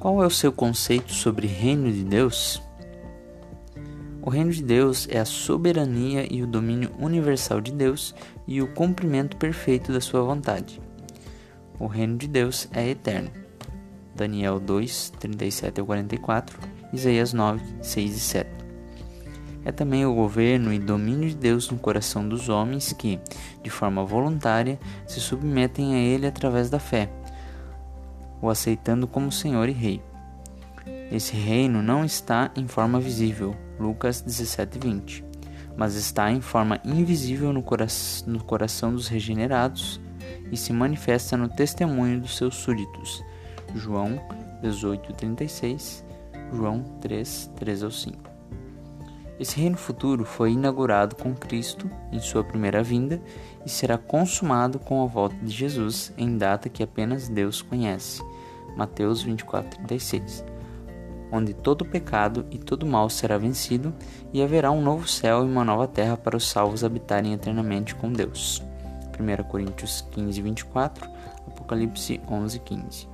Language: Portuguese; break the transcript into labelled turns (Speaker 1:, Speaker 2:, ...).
Speaker 1: Qual é o seu conceito sobre reino de Deus? O reino de Deus é a soberania e o domínio universal de Deus e o cumprimento perfeito da sua vontade. O reino de Deus é eterno. Daniel 2, 37 a 44, Isaías 9, 6 e 7. É também o governo e domínio de Deus no coração dos homens que, de forma voluntária, se submetem a Ele através da fé, o aceitando como Senhor e Rei. Esse reino não está em forma visível, Lucas 17:20, mas está em forma invisível no, cora no coração dos regenerados e se manifesta no testemunho dos seus súditos, João 18:36, João 3, 3 ao 5. Esse reino futuro foi inaugurado com Cristo em sua primeira vinda e será consumado com a volta de Jesus em data que apenas Deus conhece. Mateus 24:36. Onde todo pecado e todo mal será vencido e haverá um novo céu e uma nova terra para os salvos habitarem eternamente com Deus. 1 Coríntios 15:24, Apocalipse 11:15.